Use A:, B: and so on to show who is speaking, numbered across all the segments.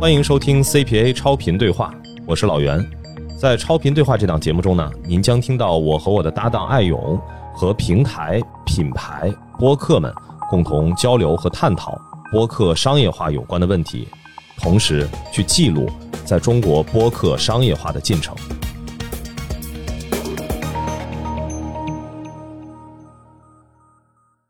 A: 欢迎收听 CPA 超频对话，我是老袁。在超频对话这档节目中呢，您将听到我和我的搭档艾勇和平台、品牌、播客们共同交流和探讨播客商业化有关的问题，同时去记录在中国播客商业化的进程。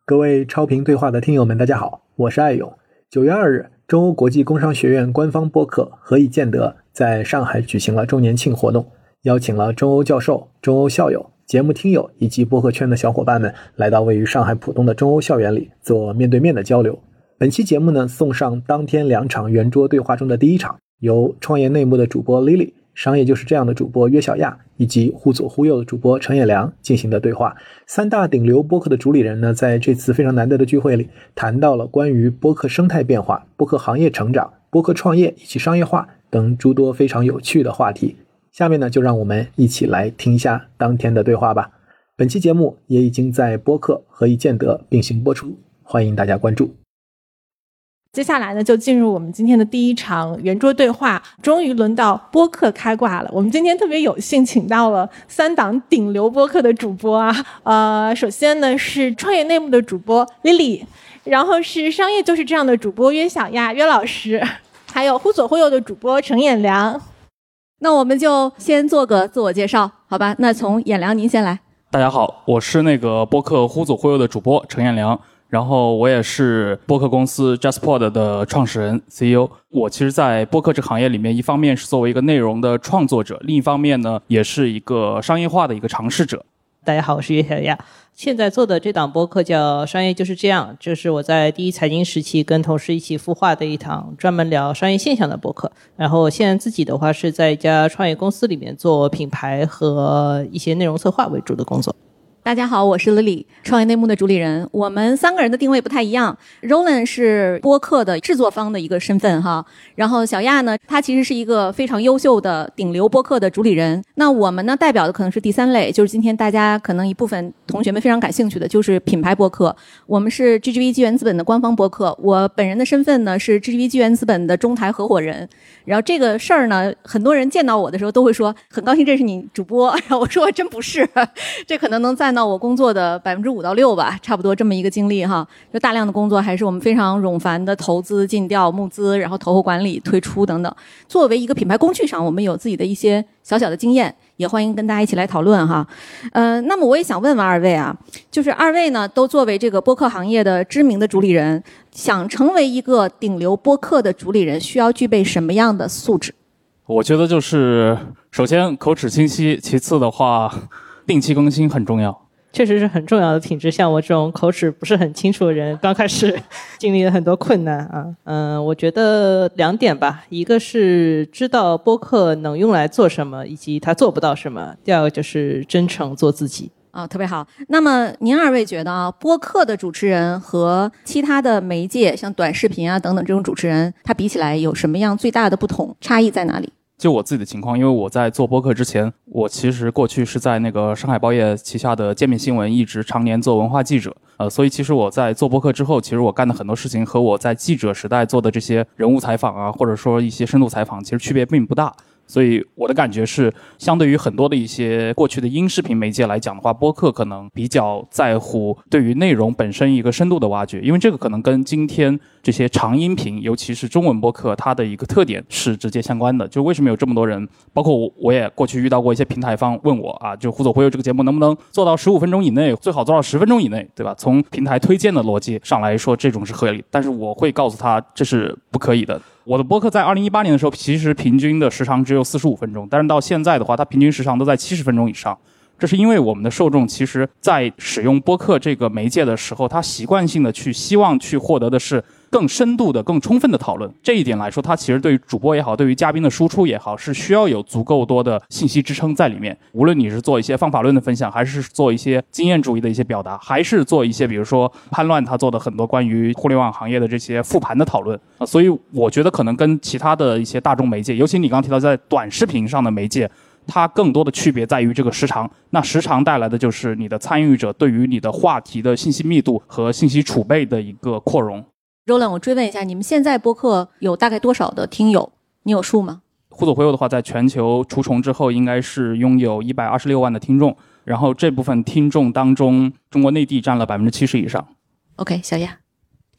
B: 各位超频对话的听友们，大家好，我是艾勇。九月二日。中欧国际工商学院官方播客《何以见得》在上海举行了周年庆活动，邀请了中欧教授、中欧校友、节目听友以及播客圈的小伙伴们来到位于上海浦东的中欧校园里做面对面的交流。本期节目呢，送上当天两场圆桌对话中的第一场，由创业内幕的主播 Lily。商业就是这样的主播约小亚以及忽左忽右的主播陈彦良进行的对话，三大顶流播客的主理人呢，在这次非常难得的聚会里，谈到了关于播客生态变化、播客行业成长、播客创业以及商业化等诸多非常有趣的话题。下面呢，就让我们一起来听一下当天的对话吧。本期节目也已经在播客和一见得并行播出，欢迎大家关注。
C: 接下来呢，就进入我们今天的第一场圆桌对话。终于轮到播客开挂了。我们今天特别有幸请到了三档顶流播客的主播啊。呃，首先呢是创业内幕的主播 Lily，然后是商业就是这样的主播约小亚约老师，还有忽左忽右的主播陈彦良。
D: 那我们就先做个自我介绍，好吧？那从彦良您先来。
E: 大家好，我是那个播客忽左忽右的主播陈彦良。然后我也是播客公司 JustPod 的创始人 CEO。我其实，在播客这个行业里面，一方面是作为一个内容的创作者，另一方面呢，也是一个商业化的一个尝试者。
F: 大家好，我是岳小亚。现在做的这档播客叫《商业就是这样》，这是我在第一财经时期跟同事一起孵化的一档专门聊商业现象的播客。然后我现在自己的话是在一家创业公司里面做品牌和一些内容策划为主的工作。
D: 大家好，我是 Lily，创业内幕的主理人。我们三个人的定位不太一样。Roland 是播客的制作方的一个身份哈，然后小亚呢，他其实是一个非常优秀的顶流播客的主理人。那我们呢，代表的可能是第三类，就是今天大家可能一部分同学们非常感兴趣的，就是品牌播客。我们是 GGV 纪源资本的官方播客。我本人的身份呢是 GGV 纪源资本的中台合伙人。然后这个事儿呢，很多人见到我的时候都会说很高兴认识你主播。然后我说真不是，这可能能在。那我工作的百分之五到六吧，差不多这么一个经历哈。就大量的工作还是我们非常冗繁的投资、尽调、募资，然后投后管理、推出等等。作为一个品牌工具上，我们有自己的一些小小的经验，也欢迎跟大家一起来讨论哈。呃，那么我也想问问二位啊，就是二位呢都作为这个播客行业的知名的主理人，想成为一个顶流播客的主理人，需要具备什么样的素质？
E: 我觉得就是首先口齿清晰，其次的话定期更新很重要。
F: 确实是很重要的品质，像我这种口齿不是很清楚的人，刚开始 经历了很多困难啊。嗯，我觉得两点吧，一个是知道播客能用来做什么，以及它做不到什么；第二个就是真诚做自己
D: 啊，特别好。那么您二位觉得啊，播客的主持人和其他的媒介，像短视频啊等等这种主持人，他比起来有什么样最大的不同？差异在哪里？
E: 就我自己的情况，因为我在做播客之前，我其实过去是在那个上海报业旗下的界面新闻一直常年做文化记者，呃，所以其实我在做播客之后，其实我干的很多事情和我在记者时代做的这些人物采访啊，或者说一些深度采访，其实区别并不大。所以我的感觉是，相对于很多的一些过去的音视频媒介来讲的话，播客可能比较在乎对于内容本身一个深度的挖掘，因为这个可能跟今天这些长音频，尤其是中文播客，它的一个特点是直接相关的。就为什么有这么多人，包括我，我也过去遇到过一些平台方问我啊，就《忽左忽右》这个节目能不能做到十五分钟以内，最好做到十分钟以内，对吧？从平台推荐的逻辑上来说，这种是合理，但是我会告诉他这是不可以的。我的播客在二零一八年的时候，其实平均的时长只有四十五分钟，但是到现在的话，它平均时长都在七十分钟以上。这是因为我们的受众其实，在使用播客这个媒介的时候，他习惯性的去希望去获得的是。更深度的、更充分的讨论，这一点来说，它其实对于主播也好，对于嘉宾的输出也好，是需要有足够多的信息支撑在里面。无论你是做一些方法论的分享，还是做一些经验主义的一些表达，还是做一些比如说潘乱他做的很多关于互联网行业的这些复盘的讨论啊，所以我觉得可能跟其他的一些大众媒介，尤其你刚提到在短视频上的媒介，它更多的区别在于这个时长。那时长带来的就是你的参与者对于你的话题的信息密度和信息储备的一个扩容。
D: Roland，我追问一下，你们现在播客有大概多少的听友？你有数吗？
E: 互左互右的话，在全球除虫之后，应该是拥有一百二十六万的听众。然后这部分听众当中，中国内地占了百分之七十以上。
D: OK，小亚。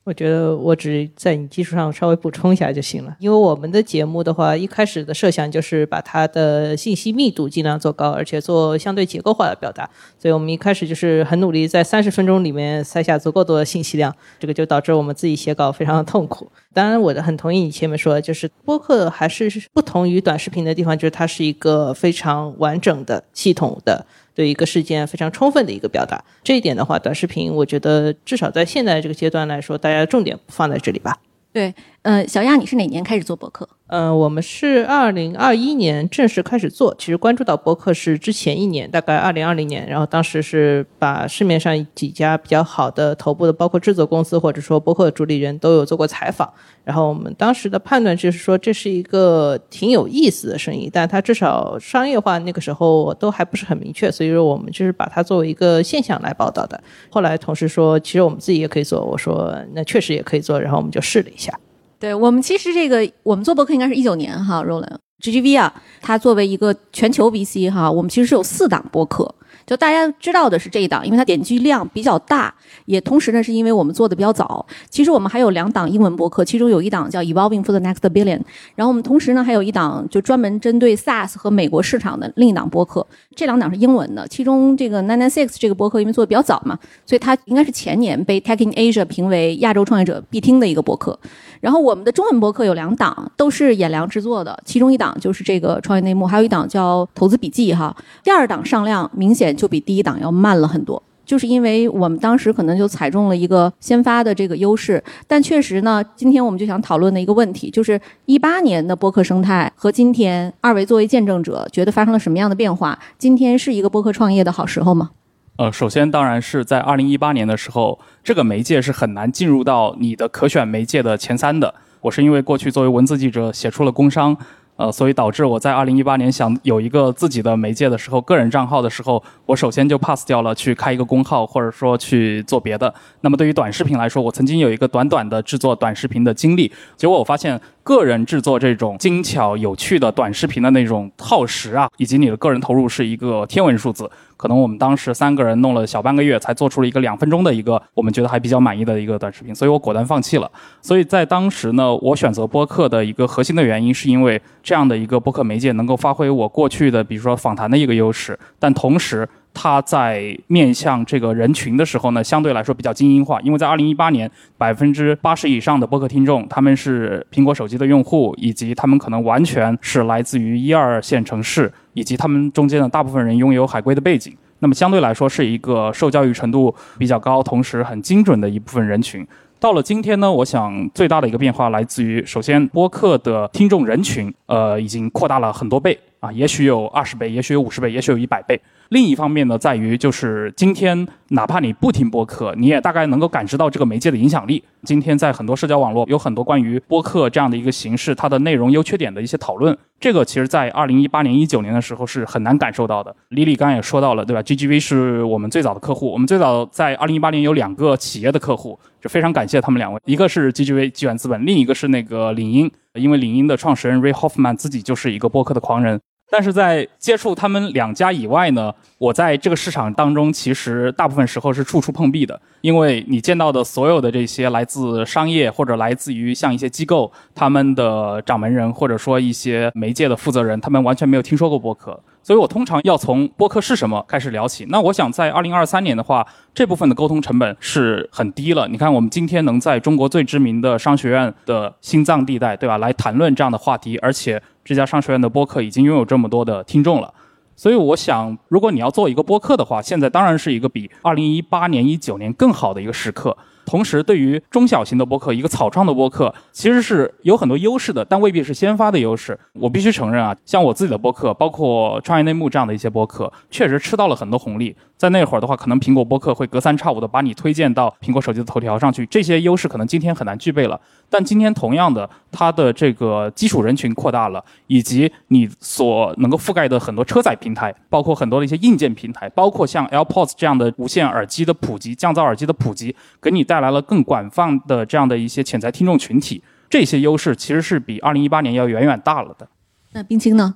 F: 我觉得我只在你基础上稍微补充一下就行了，因为我们的节目的话，一开始的设想就是把它的信息密度尽量做高，而且做相对结构化的表达，所以我们一开始就是很努力在三十分钟里面塞下足够多的信息量，这个就导致我们自己写稿非常的痛苦。当然，我的很同意你前面说，就是播客还是不同于短视频的地方，就是它是一个非常完整的系统的。对一个事件非常充分的一个表达，这一点的话，短视频我觉得至少在现在这个阶段来说，大家重点放在这里吧。
D: 对，呃，小亚，你是哪年开始做博客？
F: 嗯，我们是二零二一年正式开始做。其实关注到博客是之前一年，大概二零二零年。然后当时是把市面上几家比较好的头部的，包括制作公司或者说博客的主理人都有做过采访。然后我们当时的判断就是说，这是一个挺有意思的生意，但它至少商业化那个时候都还不是很明确。所以说我们就是把它作为一个现象来报道的。后来同事说，其实我们自己也可以做。我说那确实也可以做。然后我们就试了一下。
D: 对我们其实这个我们做博客应该是一九年哈，Roland，GGV 啊，它作为一个全球 VC 哈，我们其实是有四档播客。就大家知道的是这一档，因为它点击量比较大，也同时呢是因为我们做的比较早。其实我们还有两档英文博客，其中有一档叫 Evolving for the Next Billion，然后我们同时呢还有一档就专门针对 SaaS 和美国市场的另一档博客。这两档是英文的，其中这个 Nine Nine Six 这个博客因为做的比较早嘛，所以它应该是前年被 Tech in Asia 评为亚洲创业者必听的一个博客。然后我们的中文博客有两档，都是演良制作的，其中一档就是这个创业内幕，还有一档叫投资笔记哈。第二档上量明显就比第一档要慢了很多，就是因为我们当时可能就踩中了一个先发的这个优势。但确实呢，今天我们就想讨论的一个问题，就是一八年的播客生态和今天二位作为见证者，觉得发生了什么样的变化？今天是一个播客创业的好时候吗？
E: 呃，首先当然是在二零一八年的时候，这个媒介是很难进入到你的可选媒介的前三的。我是因为过去作为文字记者写出了工商。呃，所以导致我在二零一八年想有一个自己的媒介的时候，个人账号的时候，我首先就 pass 掉了去开一个公号，或者说去做别的。那么对于短视频来说，我曾经有一个短短的制作短视频的经历，结果我发现个人制作这种精巧有趣的短视频的那种耗时啊，以及你的个人投入是一个天文数字。可能我们当时三个人弄了小半个月，才做出了一个两分钟的一个我们觉得还比较满意的一个短视频，所以我果断放弃了。所以在当时呢，我选择播客的一个核心的原因，是因为这样的一个播客媒介能够发挥我过去的，比如说访谈的一个优势，但同时。它在面向这个人群的时候呢，相对来说比较精英化，因为在二零一八年，百分之八十以上的播客听众他们是苹果手机的用户，以及他们可能完全是来自于一二线城市，以及他们中间的大部分人拥有海归的背景，那么相对来说是一个受教育程度比较高，同时很精准的一部分人群。到了今天呢，我想最大的一个变化来自于，首先播客的听众人群，呃，已经扩大了很多倍啊，也许有二十倍，也许有五十倍，也许有一百倍。另一方面呢，在于就是今天，哪怕你不听播客，你也大概能够感知到这个媒介的影响力。今天在很多社交网络有很多关于播客这样的一个形式，它的内容优缺点的一些讨论。这个其实，在二零一八年、一九年的时候是很难感受到的。李李刚刚也说到了，对吧？GGV 是我们最早的客户，我们最早在二零一八年有两个企业的客户，就非常感谢他们两位，一个是 GGV 纪源资本，另一个是那个领英，因为领英的创始人 Ray Hoffman 自己就是一个播客的狂人。但是在接触他们两家以外呢，我在这个市场当中，其实大部分时候是处处碰壁的。因为你见到的所有的这些来自商业或者来自于像一些机构，他们的掌门人或者说一些媒介的负责人，他们完全没有听说过博客。所以我通常要从播客是什么开始聊起。那我想在二零二三年的话，这部分的沟通成本是很低了。你看，我们今天能在中国最知名的商学院的心脏地带，对吧，来谈论这样的话题，而且这家商学院的播客已经拥有这么多的听众了。所以我想，如果你要做一个播客的话，现在当然是一个比二零一八年、一九年更好的一个时刻。同时，对于中小型的播客，一个草创的播客其实是有很多优势的，但未必是先发的优势。我必须承认啊，像我自己的播客，包括创业内幕这样的一些播客，确实吃到了很多红利。在那会儿的话，可能苹果播客会隔三差五的把你推荐到苹果手机的头条上去，这些优势可能今天很难具备了。但今天同样的，它的这个基础人群扩大了，以及你所能够覆盖的很多车载平台，包括很多的一些硬件平台，包括像 AirPods 这样的无线耳机的普及、降噪耳机的普及，给你带来了更广泛的这样的一些潜在听众群体。这些优势其实是比二零一八年要远远大了的。
D: 那冰清呢？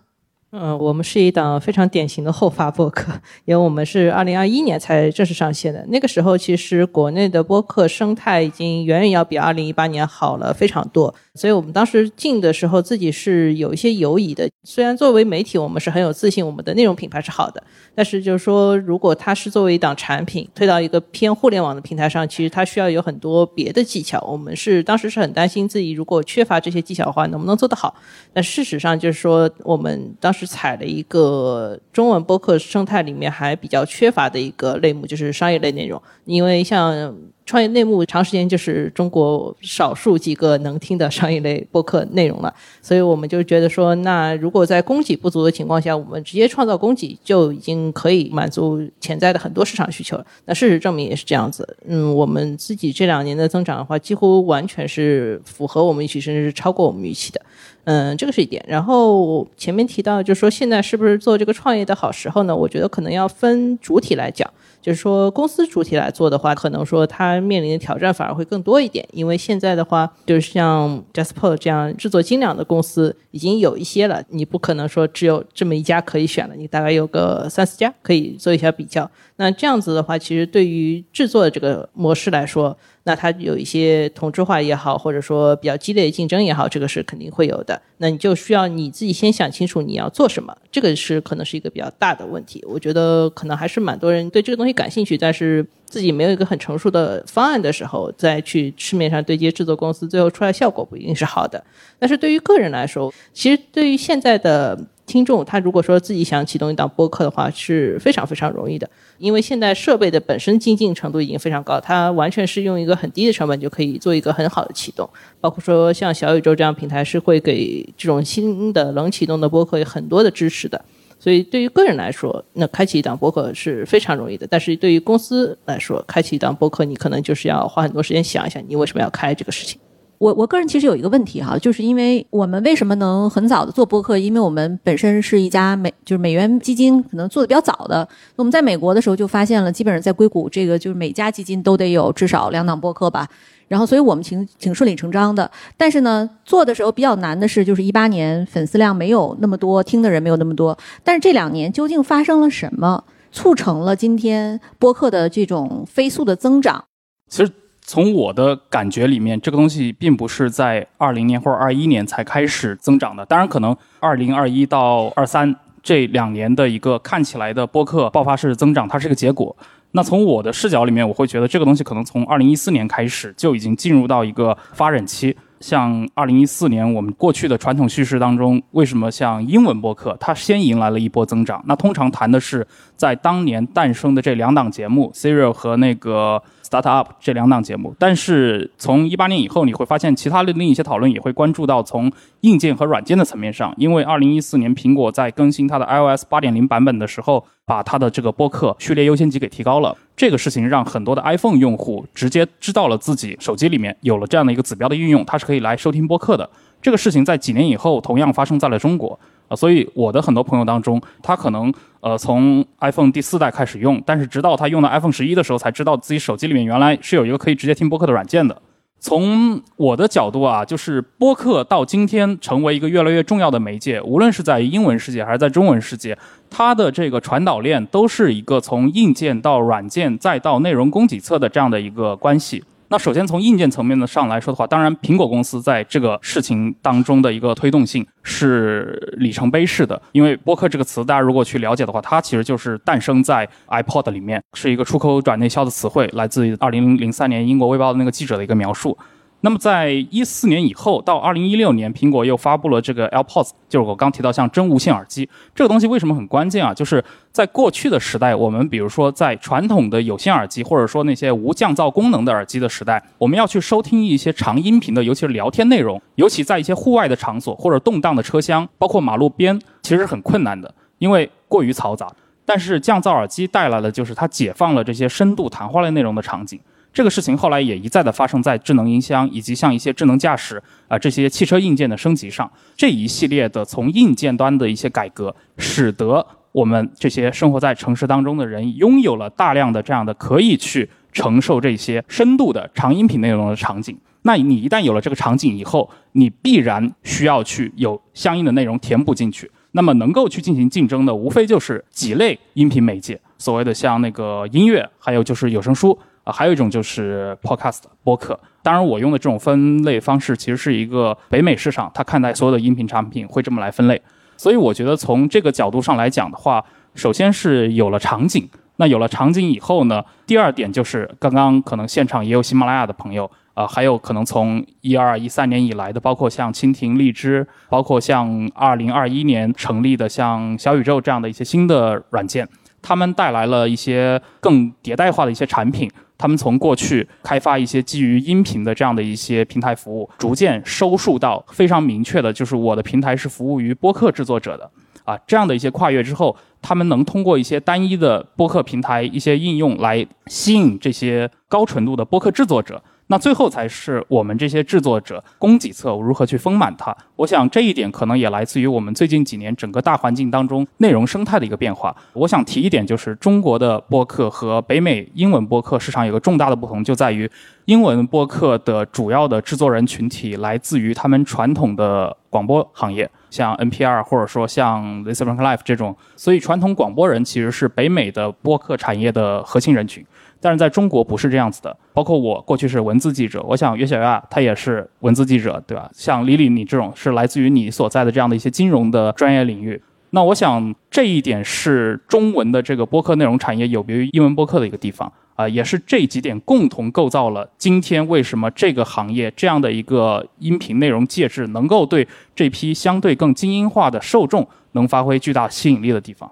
F: 嗯，我们是一档非常典型的后发播客，因为我们是二零二一年才正式上线的。那个时候，其实国内的播客生态已经远远要比二零一八年好了非常多。所以我们当时进的时候，自己是有一些犹疑的。虽然作为媒体，我们是很有自信，我们的内容品牌是好的，但是就是说，如果它是作为一档产品推到一个偏互联网的平台上，其实它需要有很多别的技巧。我们是当时是很担心自己如果缺乏这些技巧的话，能不能做得好？但事实上就是说，我们当时是踩了一个中文播客生态里面还比较缺乏的一个类目，就是商业类内容，因为像。创业内幕长时间就是中国少数几个能听的商业类播客内容了，所以我们就觉得说，那如果在供给不足的情况下，我们直接创造供给就已经可以满足潜在的很多市场需求了。那事实证明也是这样子。嗯，我们自己这两年的增长的话，几乎完全是符合我们预期，甚至是超过我们预期的。嗯，这个是一点。然后前面提到，就是说现在是不是做这个创业的好时候呢？我觉得可能要分主体来讲。就是说，公司主体来做的话，可能说它面临的挑战反而会更多一点，因为现在的话，就是像 Jasper 这样制作精良的公司已经有一些了，你不可能说只有这么一家可以选了，你大概有个三四家可以做一下比较。那这样子的话，其实对于制作的这个模式来说，那它有一些同质化也好，或者说比较激烈的竞争也好，这个是肯定会有的。那你就需要你自己先想清楚你要做什么，这个是可能是一个比较大的问题。我觉得可能还是蛮多人对这个东西感兴趣，但是自己没有一个很成熟的方案的时候，再去市面上对接制作公司，最后出来效果不一定是好的。但是对于个人来说，其实对于现在的。听众他如果说自己想启动一档播客的话，是非常非常容易的，因为现在设备的本身精进程度已经非常高，它完全是用一个很低的成本就可以做一个很好的启动。包括说像小宇宙这样平台是会给这种新的冷启动的播客有很多的支持的，所以对于个人来说，那开启一档播客是非常容易的。但是对于公司来说，开启一档播客，你可能就是要花很多时间想一想，你为什么要开这个事情。
D: 我我个人其实有一个问题哈，就是因为我们为什么能很早的做播客？因为我们本身是一家美就是美元基金，可能做的比较早的。我们在美国的时候就发现了，基本上在硅谷这个就是每家基金都得有至少两档播客吧。然后，所以我们挺挺顺理成章的。但是呢，做的时候比较难的是，就是一八年粉丝量没有那么多，听的人没有那么多。但是这两年究竟发生了什么，促成了今天播客的这种飞速的增长？
E: 其实。从我的感觉里面，这个东西并不是在二零年或者二一年才开始增长的。当然，可能二零二一到二三这两年的一个看起来的播客爆发式增长，它是一个结果。那从我的视角里面，我会觉得这个东西可能从二零一四年开始就已经进入到一个发展期。像二零一四年，我们过去的传统叙事当中，为什么像英文播客它先迎来了一波增长？那通常谈的是在当年诞生的这两档节目，Serial 和那个。Start up 这两档节目，但是从一八年以后，你会发现其他的另一些讨论也会关注到从硬件和软件的层面上，因为二零一四年苹果在更新它的 iOS 八点零版本的时候，把它的这个播客序列优先级给提高了。这个事情让很多的 iPhone 用户直接知道了自己手机里面有了这样的一个指标的运用，它是可以来收听播客的。这个事情在几年以后同样发生在了中国。所以我的很多朋友当中，他可能呃从 iPhone 第四代开始用，但是直到他用到 iPhone 十一的时候，才知道自己手机里面原来是有一个可以直接听播客的软件的。从我的角度啊，就是播客到今天成为一个越来越重要的媒介，无论是在英文世界还是在中文世界，它的这个传导链都是一个从硬件到软件再到内容供给侧的这样的一个关系。那首先从硬件层面的上来说的话，当然苹果公司在这个事情当中的一个推动性是里程碑式的。因为播客这个词，大家如果去了解的话，它其实就是诞生在 iPod 里面，是一个出口转内销的词汇，来自于二零零三年英国卫报的那个记者的一个描述。那么，在一四年以后到二零一六年，苹果又发布了这个 AirPods，就是我刚提到像真无线耳机这个东西为什么很关键啊？就是在过去的时代，我们比如说在传统的有线耳机或者说那些无降噪功能的耳机的时代，我们要去收听一些长音频的，尤其是聊天内容，尤其在一些户外的场所或者动荡的车厢，包括马路边，其实是很困难的，因为过于嘈杂。但是降噪耳机带来的就是它解放了这些深度谈话类内容的场景。这个事情后来也一再的发生在智能音箱以及像一些智能驾驶啊、这些汽车硬件的升级上。这一系列的从硬件端的一些改革，使得我们这些生活在城市当中的人拥有了大量的这样的可以去承受这些深度的长音频内容的场景。那你一旦有了这个场景以后，你必然需要去有相应的内容填补进去。那么能够去进行竞争的，无非就是几类音频媒介，所谓的像那个音乐，还有就是有声书啊、还有一种就是 podcast 播客。当然，我用的这种分类方式其实是一个北美市场，它看待所有的音频产品会这么来分类。所以我觉得从这个角度上来讲的话，首先是有了场景。那有了场景以后呢，第二点就是刚刚可能现场也有喜马拉雅的朋友啊、还有可能从一二一三年以来的，包括像蜻蜓、荔枝，包括像二零二一年成立的像小宇宙这样的一些新的软件，他们带来了一些更迭代化的一些产品。他们从过去开发一些基于音频的这样的一些平台服务，逐渐收束到非常明确的，就是我的平台是服务于播客制作者的。啊，这样的一些跨越之后，他们能通过一些单一的播客平台、一些应用来吸引这些高纯度的播客制作者。那最后才是我们这些制作者供给侧如何去丰满它。我想这一点可能也来自于我们最近几年整个大环境当中内容生态的一个变化。我想提一点，就是中国的播客和北美英文播客市场有个重大的不同，就在于英文播客的主要的制作人群体来自于他们传统的广播行业。像 NPR 或者说像 This American Life 这种，所以传统广播人其实是北美的播客产业的核心人群。但是在中国不是这样子的，包括我过去是文字记者，我想岳小亚他也是文字记者，对吧？像李李你这种是来自于你所在的这样的一些金融的专业领域。那我想这一点是中文的这个播客内容产业有别于英文播客的一个地方啊、也是这几点共同构造了今天为什么这个行业这样的一个音频内容介质能够对这批相对更精英化的受众能发挥巨大吸引力的地方。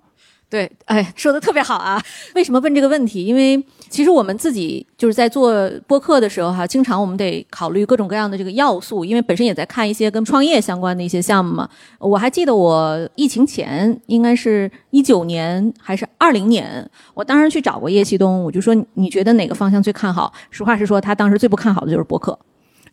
D: 对，哎，说的特别好啊！为什么问这个问题？因为其实我们自己就是在做播客的时候哈，经常我们得考虑各种各样的这个要素，因为本身也在看一些跟创业相关的一些项目嘛。我还记得我疫情前应该是一九年还是二零年，我当时去找过叶旭东，我就说你觉得哪个方向最看好？实话实说，他当时最不看好的就是播客。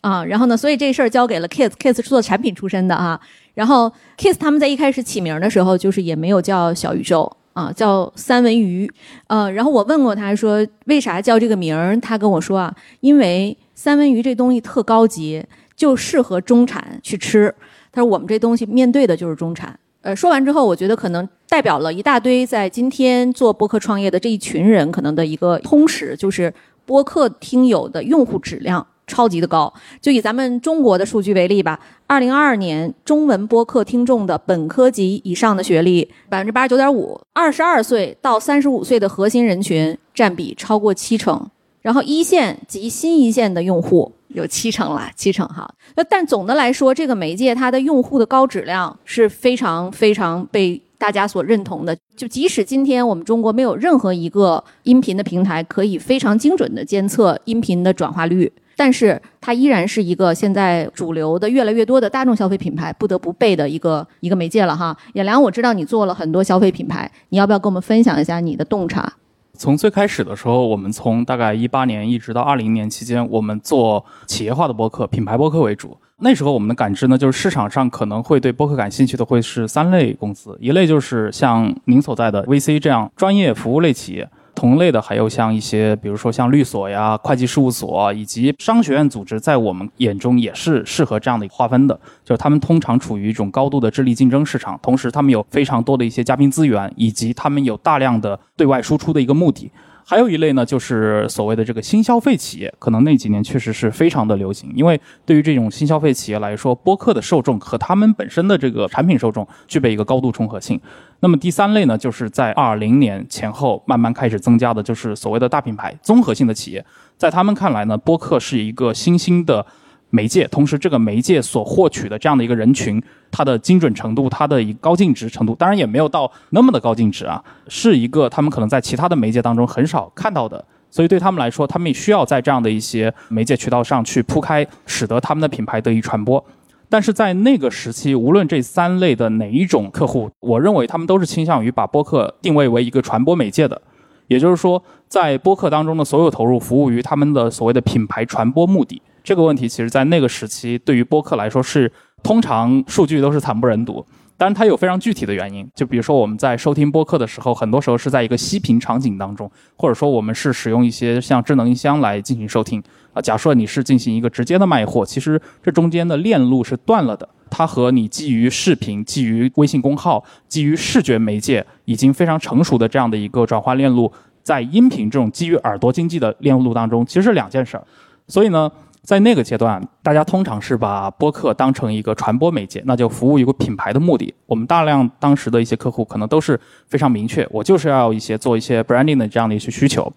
D: 啊，然后呢，所以这事儿交给了 Kiss，Kiss 是做产品出身的啊。然后 Kiss 他们在一开始起名的时候，就是也没有叫小宇宙啊，叫三文鱼。呃，然后我问过他说为啥叫这个名儿，他跟我说啊，因为三文鱼这东西特高级，就适合中产去吃。他说我们这东西面对的就是中产。呃，说完之后，我觉得可能代表了一大堆在今天做播客创业的这一群人可能的一个通识，就是播客听友的用户质量。超级的高，就以咱们中国的数据为例吧，二零二二年中文播客听众的本科及以上的学历百分之八十九点五，二十二岁到三十五岁的核心人群占比超过七成，然后一线及新一线的用户有七成了，七成哈。那但总的来说，这个媒介它的用户的高质量是非常非常被大家所认同的。就即使今天我们中国没有任何一个音频的平台可以非常精准的监测音频的转化率。但是它依然是一个现在主流的、越来越多的大众消费品牌不得不备的一个一个媒介了哈。野良，我知道你做了很多消费品牌，你要不要跟我们分享一下你的洞察？
E: 从最开始的时候，我们从大概一八年一直到二零年期间，我们做企业化的播客、品牌播客为主。那时候我们的感知呢，就是市场上可能会对播客感兴趣的会是三类公司，一类就是像您所在的 VC 这样专业服务类企业。同类的还有像一些，比如说像律所呀、会计事务所以及商学院组织，在我们眼中也是适合这样的划分的。就是他们通常处于一种高度的智力竞争市场，同时他们有非常多的一些嘉宾资源，以及他们有大量的对外输出的一个目的。还有一类呢，就是所谓的这个新消费企业，可能那几年确实是非常的流行，因为对于这种新消费企业来说，播客的受众和他们本身的这个产品受众具备一个高度重合性。那么第三类呢，就是在二零年前后慢慢开始增加的，就是所谓的大品牌综合性的企业，在他们看来呢，播客是一个新兴的。媒介，同时这个媒介所获取的这样的一个人群，它的精准程度，它的一高净值程度，当然也没有到那么的高净值啊，是一个他们可能在其他的媒介当中很少看到的，所以对他们来说，他们也需要在这样的一些媒介渠道上去铺开，使得他们的品牌得以传播。但是在那个时期，无论这三类的哪一种客户，我认为他们都是倾向于把播客定位为一个传播媒介的。也就是说，在播客当中的所有投入，服务于他们的所谓的品牌传播目的。这个问题，其实在那个时期，对于播客来说是通常数据都是惨不忍睹。当然，它有非常具体的原因，就比如说我们在收听播客的时候，很多时候是在一个息屏场景当中，或者说我们是使用一些像智能音箱来进行收听啊。假设你是进行一个直接的卖货，其实这中间的链路是断了的。它和你基于视频、基于微信公号、基于视觉媒介已经非常成熟的这样的一个转化链路，在音频这种基于耳朵经济的链路当中，其实是两件事儿。所以呢。在那个阶段，大家通常是把播客当成一个传播媒介，那就服务一个品牌的目的。我们大量当时的一些客户可能都是非常明确，我就是要一些做一些 branding 的这样的一些需求。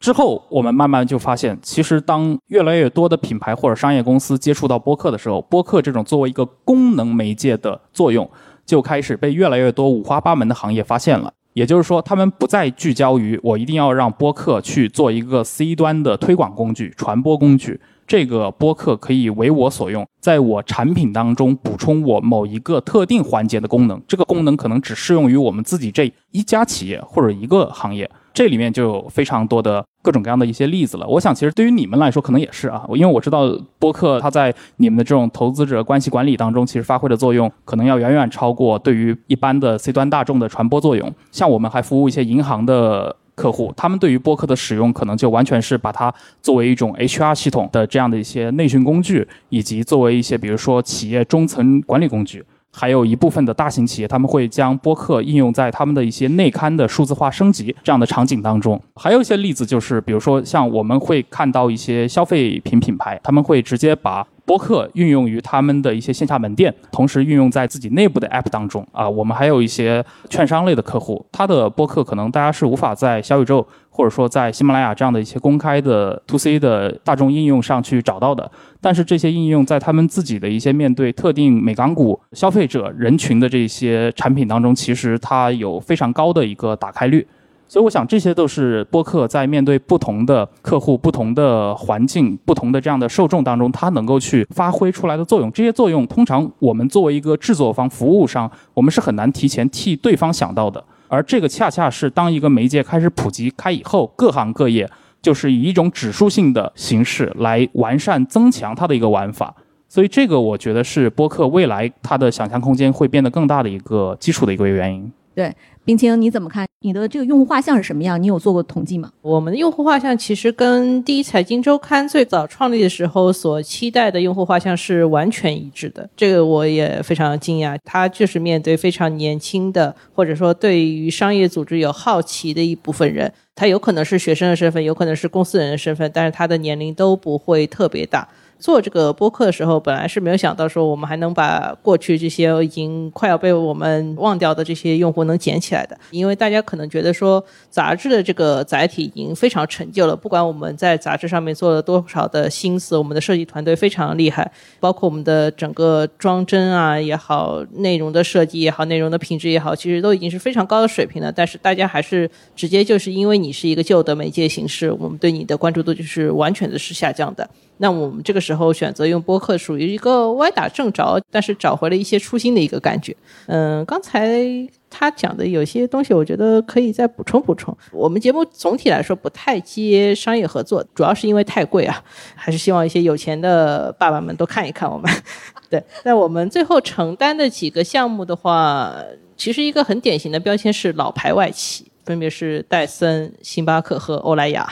E: 之后，我们慢慢就发现，其实当越来越多的品牌或者商业公司接触到播客的时候，播客这种作为一个功能媒介的作用，就开始被越来越多五花八门的行业发现了。也就是说，他们不再聚焦于我一定要让播客去做一个 C 端的推广工具、传播工具。这个播客可以为我所用，在我产品当中补充我某一个特定环节的功能。这个功能可能只适用于我们自己这一家企业或者一个行业。这里面就有非常多的各种各样的一些例子了。我想，其实对于你们来说，可能也是啊，因为我知道播客它在你们的这种投资者关系管理当中，其实发挥的作用可能要远远超过对于一般的 C 端大众的传播作用。像我们还服务一些银行的。客户他们对于播客的使用，可能就完全是把它作为一种 HR 系统的这样的一些内训工具，以及作为一些比如说企业中层管理工具。还有一部分的大型企业，他们会将播客应用在他们的一些内刊的数字化升级这样的场景当中。还有一些例子就是，比如说像我们会看到一些消费品品牌，他们会直接把。播客运用于他们的一些线下门店，同时运用在自己内部的 App 当中啊。我们还有一些券商类的客户，他的播客可能大家是无法在小宇宙或者说在喜马拉雅这样的一些公开的 To C 的大众应用上去找到的。但是这些应用在他们自己的一些面对特定美港股消费者人群的这些产品当中，其实它有非常高的一个打开率。所以我想，这些都是播客在面对不同的客户、不同的环境、不同的这样的受众当中，它能够去发挥出来的作用。这些作用，通常我们作为一个制作方、服务商，我们是很难提前替对方想到的。而这个恰恰是当一个媒介开始普及开以后，各行各业就是以一种指数性的形式来完善、增强它的一个玩法。所以，这个我觉得是播客未来它的想象空间会变得更大的一个基础的一个原因。
D: 对。冰清，你怎么看？你的这个用户画像是什么样？你有做过统计吗？
F: 我们的用户画像其实跟第一财经周刊最早创立的时候所期待的用户画像是完全一致的。这个我也非常惊讶。他就是面对非常年轻的，或者说对于商业组织有好奇的一部分人。他有可能是学生的身份，有可能是公司人的身份，但是他的年龄都不会特别大。做这个播客的时候，本来是没有想到说我们还能把过去这些已经快要被我们忘掉的这些用户能捡起来的，因为大家可能觉得说杂志的这个载体已经非常陈旧了，不管我们在杂志上面做了多少的心思，我们的设计团队非常厉害，包括我们的整个装帧啊也好，内容的设计也好，内容的品质也好，其实都已经是非常高的水平了。但是大家还是直接就是因为你是一个旧的媒介形式，我们对你的关注度就是完全的是下降的。那我们这个时然后选择用播客，属于一个歪打正着，但是找回了一些初心的一个感觉。嗯，刚才他讲的有些东西，我觉得可以再补充补充。我们节目总体来说不太接商业合作，主要是因为太贵啊，还是希望一些有钱的爸爸们都看一看我们。对，那我们最后承担的几个项目的话，其实一个很典型的标签是老牌外企，分别是戴森、星巴克和欧莱雅。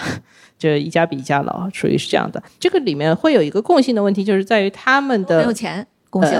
F: 就一家比一家老，属于是这样的。这个里面会有一个共性的问题，就是在于他们的
D: 很有钱，共性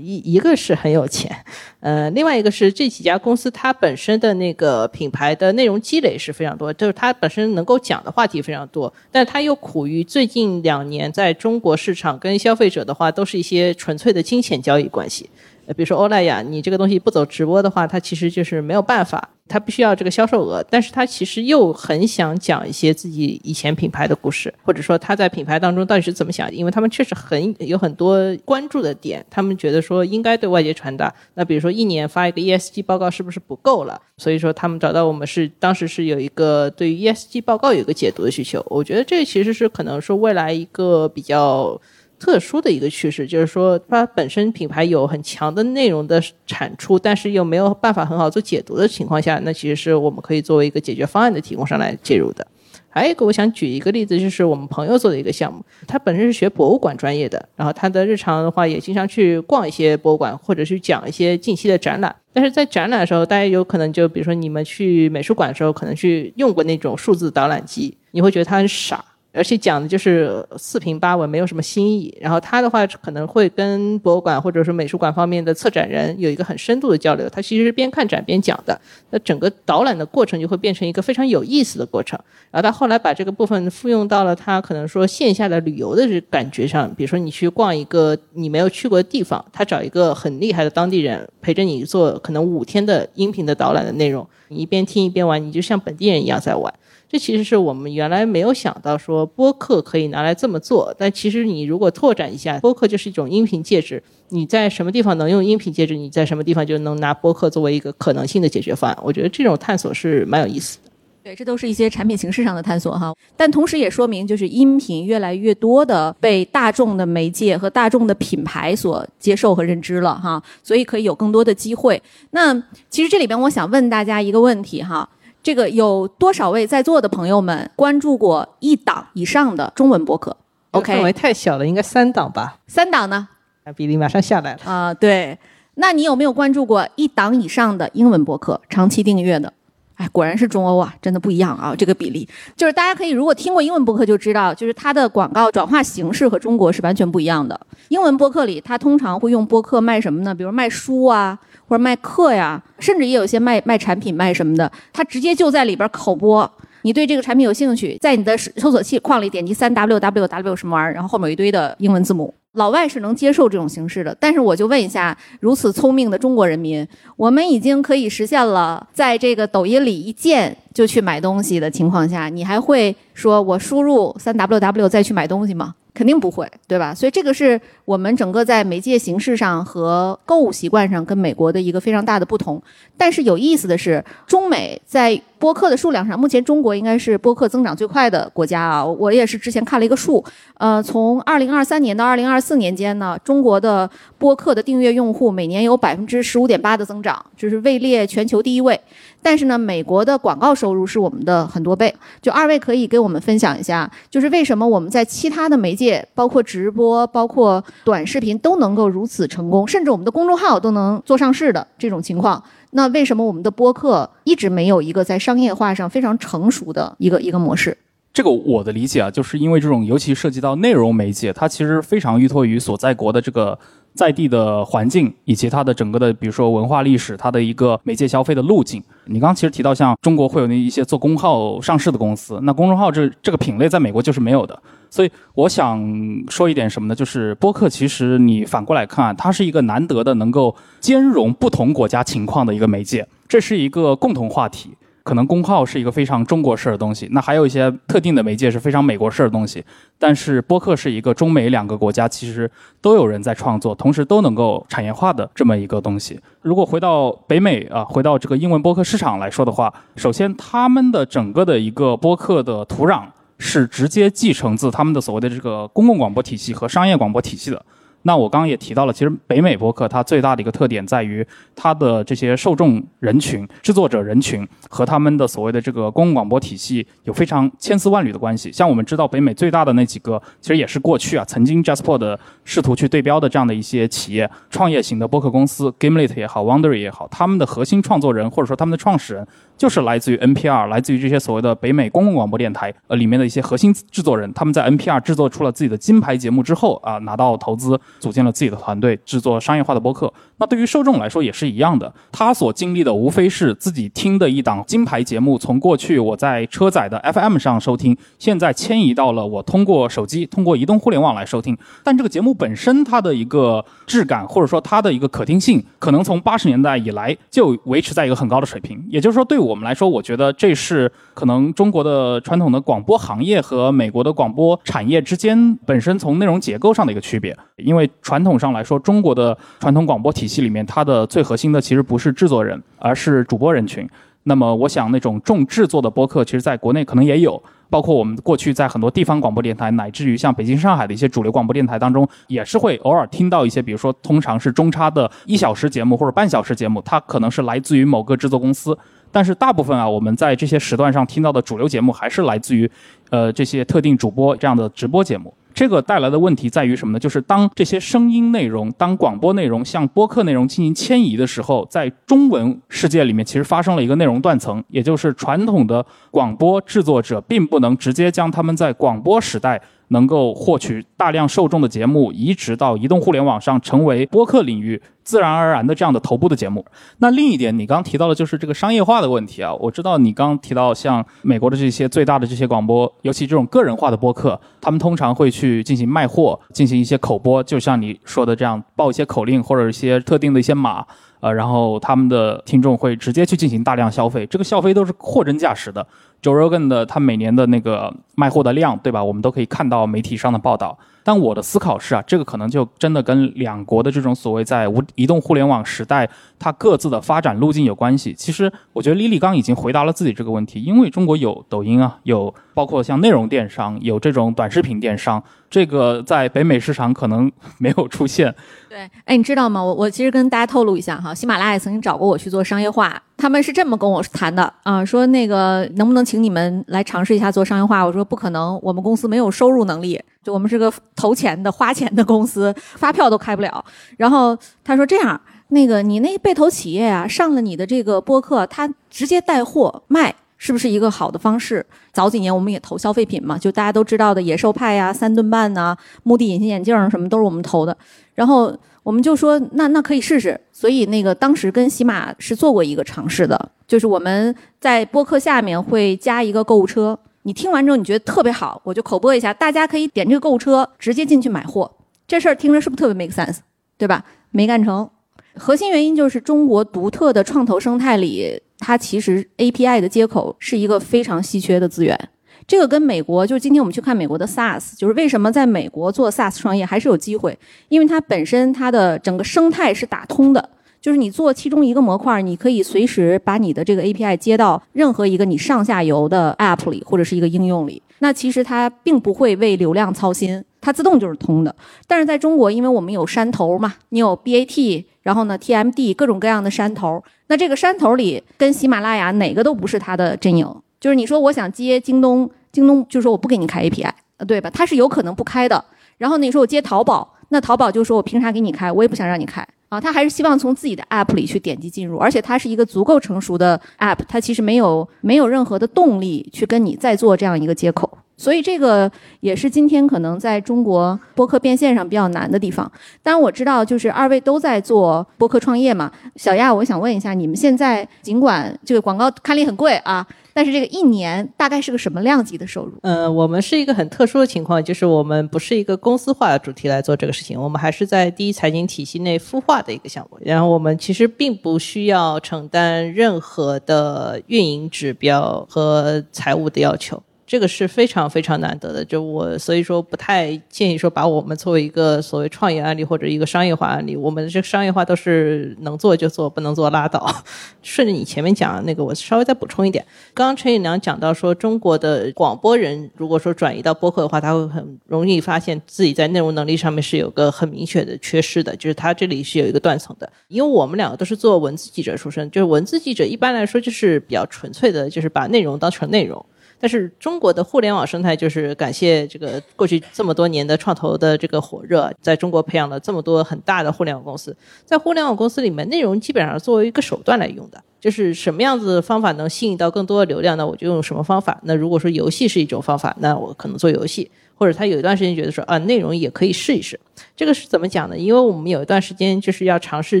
F: 一一个是很有钱，呃，另外一个是这几家公司它本身的那个品牌的内容积累是非常多，就是它本身能够讲的话题非常多，但它又苦于最近两年在中国市场跟消费者的话都是一些纯粹的金钱交易关系。呃，比如说欧莱雅，你这个东西不走直播的话，它其实就是没有办法，他不需要这个销售额，但是他其实又很想讲一些自己以前品牌的故事，或者说他在品牌当中到底是怎么想，因为他们确实很有很多关注的点，他们觉得说应该对外界传达。那比如说一年发一个 ESG 报告是不是不够了？所以说他们找到我们是当时是有一个对于 ESG 报告有一个解读的需求。我觉得这其实是可能说未来一个比较。特殊的一个趋势，就是说它本身品牌有很强的内容的产出，但是又没有办法很好做解读的情况下，那其实是我们可以作为一个解决方案的提供商来介入的。还有一个，我想举一个例子，就是我们朋友做的一个项目，他本身是学博物馆专业的，然后他的日常的话也经常去逛一些博物馆，或者去讲一些近期的展览。但是在展览的时候，大家有可能就比如说你们去美术馆的时候，可能去用过那种数字导览机，你会觉得它很傻。而且讲的就是四平八稳，没有什么新意。然后他的话可能会跟博物馆或者说美术馆方面的策展人有一个很深度的交流。他其实是边看展边讲的，那整个导览的过程就会变成一个非常有意思的过程。然后他后来把这个部分复用到了他可能说线下的旅游的感觉上，比如说你去逛一个你没有去过的地方，他找一个很厉害的当地人陪着你做可能五天的音频的导览的内容，你一边听一边玩，你就像本地人一样在玩。这其实是我们原来没有想到，说播客可以拿来这么做。但其实你如果拓展一下，播客就是一种音频介质。你在什么地方能用音频介质，你在什么地方就能拿播客作为一个可能性的解决方案。我觉得这种探索是蛮有意思的。
D: 对，这都是一些产品形式上的探索哈。但同时也说明，就是音频越来越多的被大众的媒介和大众的品牌所接受和认知了哈，所以可以有更多的机会。那其实这里边我想问大家一个问题哈。这个有多少位在座的朋友们关注过一档以上的中文博客？OK，
F: 范围太小了，应该三档吧？
D: 三档呢？
F: 比例马上下来了
D: 啊！对，那你有没有关注过一档以上的英文博客，长期订阅的？哎，果然是中欧啊，真的不一样啊！这个比例就是大家可以如果听过英文播客就知道，就是它的广告转化形式和中国是完全不一样的。英文播客里，它通常会用播客卖什么呢？比如卖书啊。或者卖课呀，甚至也有些卖卖产品卖什么的，他直接就在里边口播。你对这个产品有兴趣，在你的搜索器框里点击三 w w w 什么玩意儿，然后后面有一堆的英文字母。老外是能接受这种形式的，但是我就问一下，如此聪明的中国人民，我们已经可以实现了在这个抖音里一键就去买东西的情况下，你还会说我输入三 w w 再去买东西吗？肯定不会，对吧？所以这个是我们整个在媒介形式上和购物习惯上跟美国的一个非常大的不同。但是有意思的是，中美在播客的数量上，目前中国应该是播客增长最快的国家啊。我也是之前看了一个数，呃，从二零二三年到二零二四年间呢，中国的播客的订阅用户每年有百分之十五点八的增长，就是位列全球第一位。但是呢，美国的广告收入是我们的很多倍。就二位可以给我们分享一下，就是为什么我们在其他的媒介，包括直播、包括短视频都能够如此成功，甚至我们的公众号都能做上市的这种情况，那为什么我们的播客一直没有一个在商业化上非常成熟的一个一个模式？
E: 这个我的理解啊，就是因为这种尤其涉及到内容媒介，它其实非常依托于所在国的这个。在地的环境以及它的整个的，比如说文化历史，它的一个媒介消费的路径。你刚刚其实提到，像中国会有那一些做公号上市的公司，那公众号这这个品类在美国就是没有的。所以我想说一点什么呢？就是播客其实你反过来看，它是一个难得的能够兼容不同国家情况的一个媒介，这是一个共同话题。可能公号是一个非常中国式的东西，那还有一些特定的媒介是非常美国式的东西。但是播客是一个中美两个国家其实都有人在创作，同时都能够产业化的这么一个东西。如果回到北美啊，回到这个英文播客市场来说的话，首先他们的整个的一个播客的土壤是直接继承自他们的所谓的这个公共广播体系和商业广播体系的。那我刚刚也提到了，其实北美播客它最大的一个特点在于它的这些受众人群、制作者人群和他们的所谓的这个公共广播体系有非常千丝万缕的关系。像我们知道北美最大的那几个，其实也是过去啊曾经 Jasper 的试图去对标的这样的一些企业、创业型的播客公司，Gimlet 也好，Wondery 也好，他们的核心创作人或者说他们的创始人。就是来自于 NPR，来自于这些所谓的北美公共广播电台，呃，里面的一些核心制作人，他们在 NPR 制作出了自己的金牌节目之后，啊，拿到投资，组建了自己的团队，制作商业化的播客。那对于受众来说也是一样的，他所经历的无非是自己听的一档金牌节目，从过去我在车载的 FM 上收听，现在迁移到了我通过手机、通过移动互联网来收听。但这个节目本身它的一个质感，或者说它的一个可听性，可能从八十年代以来就维持在一个很高的水平。也就是说，对我们来说，我觉得这是可能中国的传统的广播行业和美国的广播产业之间本身从内容结构上的一个区别。因为因为传统上来说，中国的传统广播体体系里面，它的最核心的其实不是制作人，而是主播人群。那么我想那种重制作的播客，其实在国内可能也有。包括我们过去在很多地方广播电台，乃至于像北京、上海的一些主流广播电台当中，也是会偶尔听到一些，比如说通常是中差的一小时节目或者半小时节目，它可能是来自于某个制作公司。但是大部分啊，我们在这些时段上听到的主流节目，还是来自于，呃，这些特定主播这样的直播节目。这个带来的问题在于什么呢？就是当这些声音内容、当广播内容向播客内容进行迁移的时候，在中文世界里面，其实发生了一个内容断层，也就是传统的广播制作者并不能直接将他们在广播时代。能够获取大量受众的节目，移植到移动互联网上，成为播客领域自然而然的这样的头部的节目。那另一点，你刚提到的就是这个商业化的问题啊。我知道你刚提到像美国的这些最大的这些广播，尤其这种个人化的播客，他们通常会去进行卖货，进行一些口播，就像你说的这样，报一些口令或者一些特定的一些码。呃，然后他们的听众会直接去进行大量消费，这个消费都是货真价实的。Joe Rogan 的他每年的那个卖货的量，对吧？我们都可以看到媒体上的报道。但我的思考是啊，这个可能就真的跟两国的这种所谓在无移动互联网时代，它各自的发展路径有关系。其实我觉得 Lily 刚已经回答了自己这个问题，因为中国有抖音啊，有包括像内容电商，有这种短视频电商，这个在北美市场可能没有出现。
D: 对，哎，你知道吗？我我其实跟大家透露一下哈，喜马拉雅曾经找过我去做商业化，他们是这么跟我谈的啊，说那个能不能请你们来尝试一下做商业化？我说不可能，我们公司没有收入能力。就我们是个投钱的、花钱的公司，发票都开不了。然后他说：“这样，那个你那被投企业啊，上了你的这个播客，他直接带货卖，是不是一个好的方式？早几年我们也投消费品嘛，就大家都知道的野兽派呀、三顿半呐、目的隐形眼镜什么都是我们投的。然后我们就说，那那可以试试。所以那个当时跟喜马是做过一个尝试的，就是我们在播客下面会加一个购物车。”你听完之后，你觉得特别好，我就口播一下，大家可以点这个购物车直接进去买货。这事儿听着是不是特别 make sense？对吧？没干成，核心原因就是中国独特的创投生态里，它其实 API 的接口是一个非常稀缺的资源。这个跟美国，就是今天我们去看美国的 SaaS，就是为什么在美国做 SaaS 创业还是有机会，因为它本身它的整个生态是打通的。就是你做其中一个模块，你可以随时把你的这个 API 接到任何一个你上下游的 App 里或者是一个应用里。那其实它并不会为流量操心，它自动就是通的。但是在中国，因为我们有山头嘛，你有 BAT，然后呢 TMD 各种各样的山头，那这个山头里跟喜马拉雅哪个都不是它的阵营。就是你说我想接京东，京东就说我不给你开 API，对吧？它是有可能不开的。然后你说我接淘宝，那淘宝就说我凭啥给你开？我也不想让你开。他还是希望从自己的 App 里去点击进入，而且它是一个足够成熟的 App，它其实没有没有任何的动力去跟你再做这样一个接口，所以这个也是今天可能在中国播客变现上比较难的地方。当然我知道，就是二位都在做播客创业嘛。小亚，我想问一下，你们现在尽管这个广告看力很贵啊。但是这个一年大概是个什么量级的收入？
F: 嗯，我们是一个很特殊的情况，就是我们不是一个公司化的主题来做这个事情，我们还是在第一财经体系内孵化的一个项目。然后我们其实并不需要承担任何的运营指标和财务的要求。这个是非常非常难得的，就我所以说不太建议说把我们作为一个所谓创业案例或者一个商业化案例，我们这商业化都是能做就做，不能做拉倒。顺着你前面讲的那个，我稍微再补充一点，刚刚陈宇良讲到说，中国的广播人如果说转移到播客的话，他会很容易发现自己在内容能力上面是有个很明确的缺失的，就是他这里是有一个断层的。因为我们两个都是做文字记者出身，就是文字记者一般来说就是比较纯粹的，就是把内容当成内容。但是中国的互联网生态就是感谢这个过去这么多年的创投的这个火热，在中国培养了这么多很大的互联网公司。在互联网公司里面，内容基本上作为一个手段来用的，就是什么样子的方法能吸引到更多的流量，那我就用什么方法。那如果说游戏是一种方法，那我可能做游戏，或者他有一段时间觉得说啊，内容也可以试一试。这个是怎么讲呢？因为我们有一段时间就是要尝试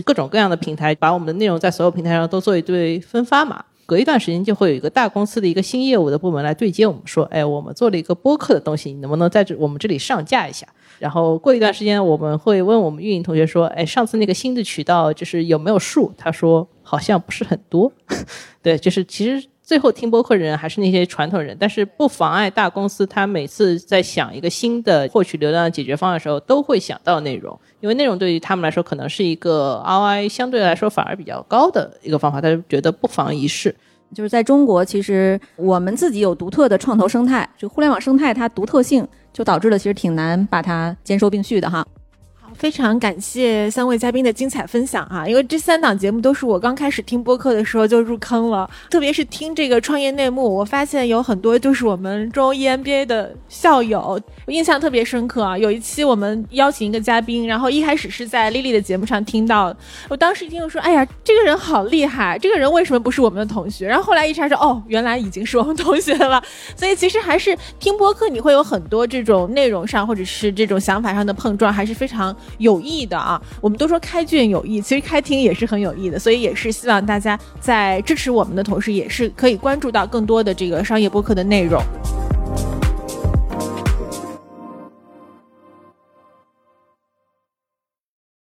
F: 各种各样的平台，把我们的内容在所有平台上都做一堆分发嘛。隔一段时间就会有一个大公司的一个新业务的部门来对接我们，说，哎，我们做了一个播客的东西，你能不能在这我们这里上架一下？然后过一段时间我们会问我们运营同学说，哎，上次那个新的渠道就是有没有数？他说好像不是很多。对，就是其实。最后听播客的人还是那些传统人，但是不妨碍大公司他每次在想一个新的获取流量的解决方案的时候，都会想到内容，因为内容对于他们来说可能是一个 ROI 相对来说反而比较高的一个方法，他就觉得不妨一试。
D: 就是在中国，其实我们自己有独特的创投生态，就互联网生态它独特性就导致了其实挺难把它兼收并蓄的哈。
C: 非常感谢三位嘉宾的精彩分享啊，因为这三档节目都是我刚开始听播客的时候就入坑了，特别是听这个创业内幕，我发现有很多就是我们中 EMBA 的校友，我印象特别深刻啊。有一期我们邀请一个嘉宾，然后一开始是在丽丽的节目上听到，我当时一听就说，哎呀，这个人好厉害，这个人为什么不是我们的同学？然后后来一查说，哦，原来已经是我们同学了。所以其实还是听播客，你会有很多这种内容上或者是这种想法上的碰撞，还是非常。有益的啊，我们都说开卷有益，其实开听也是很有益的，所以也是希望大家在支持我们的同时，也是可以关注到更多的这个商业播客的内容。